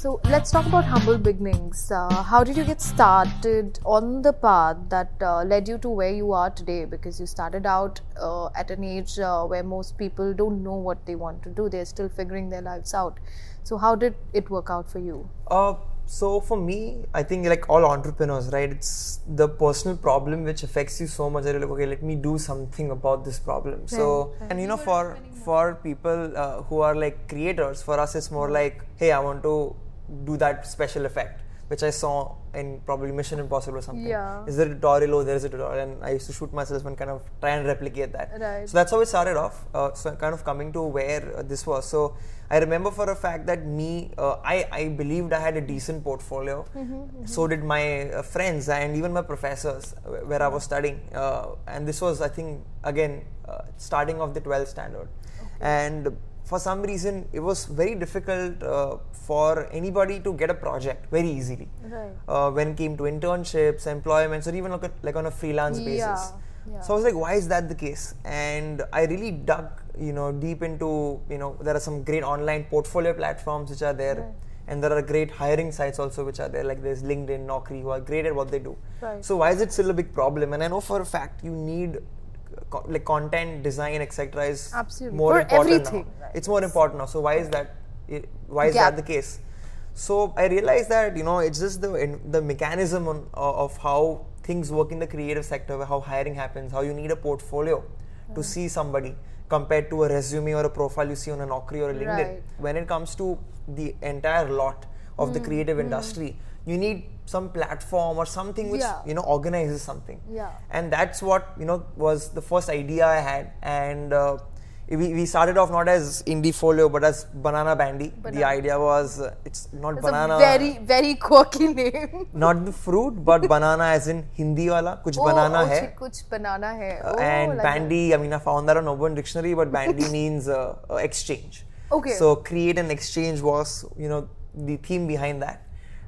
So let's talk about humble beginnings. Uh, how did you get started on the path that uh, led you to where you are today? Because you started out uh, at an age uh, where most people don't know what they want to do, they're still figuring their lives out. So, how did it work out for you? Uh, so for me, I think like all entrepreneurs, right? It's the personal problem which affects you so much that you're like, okay, let me do something about this problem. So, right. and you know, for for people uh, who are like creators, for us, it's more like, hey, I want to do that special effect which I saw in probably Mission Impossible or something. Yeah. Is there a tutorial? Oh, there is a tutorial, and I used to shoot myself and kind of try and replicate that. Right. So that's how it started off. Uh, so kind of coming to where uh, this was. So I remember for a fact that me, uh, I I believed I had a decent portfolio. Mm-hmm, So did my uh, friends and even my professors uh, where I was studying. Uh, and this was, I think, again uh, starting of the 12th standard, and for some reason it was very difficult uh, for anybody to get a project very easily Right. uh, when it came to internships employments or even like, like on a freelance basis Yeah, yeah. so i was like why is that the case and i really dug you know deep into you know there are some great online portfolio platforms which are there Right. and there are great hiring sites also which are there like there's linkedin naukri who are great at what they do Right. so why is it still a big problem and i know for a fact you need co- like content design etc is Absolutely. more For important everything, now. right. it's more important now so why is that why is Gap. that the case so i realized that you know it's just the in- the mechanism on, uh, of how things work in the creative sector how hiring happens how you need a portfolio to see somebody compared to a resume or a profile you see on a Naukri or a LinkedIn Right. when it comes to the entire lot of Hmm. the creative industry you need some platform or something which Yeah. you know organizes something Yeah. and that's what you know was the first idea i had and uh, we, we started off not as IndieFolio but as banana bandy the idea was uh, it's not It's banana a very, very quirky name. not the fruit but banana as in hindi wala kuch Oh, banana oh, hai kuch banana hai. Uh, Oh, and like that. bandy i mean i found that on urban dictionary but bandy means uh, uh, exchange Okay. so create and exchange was you know the theme behind that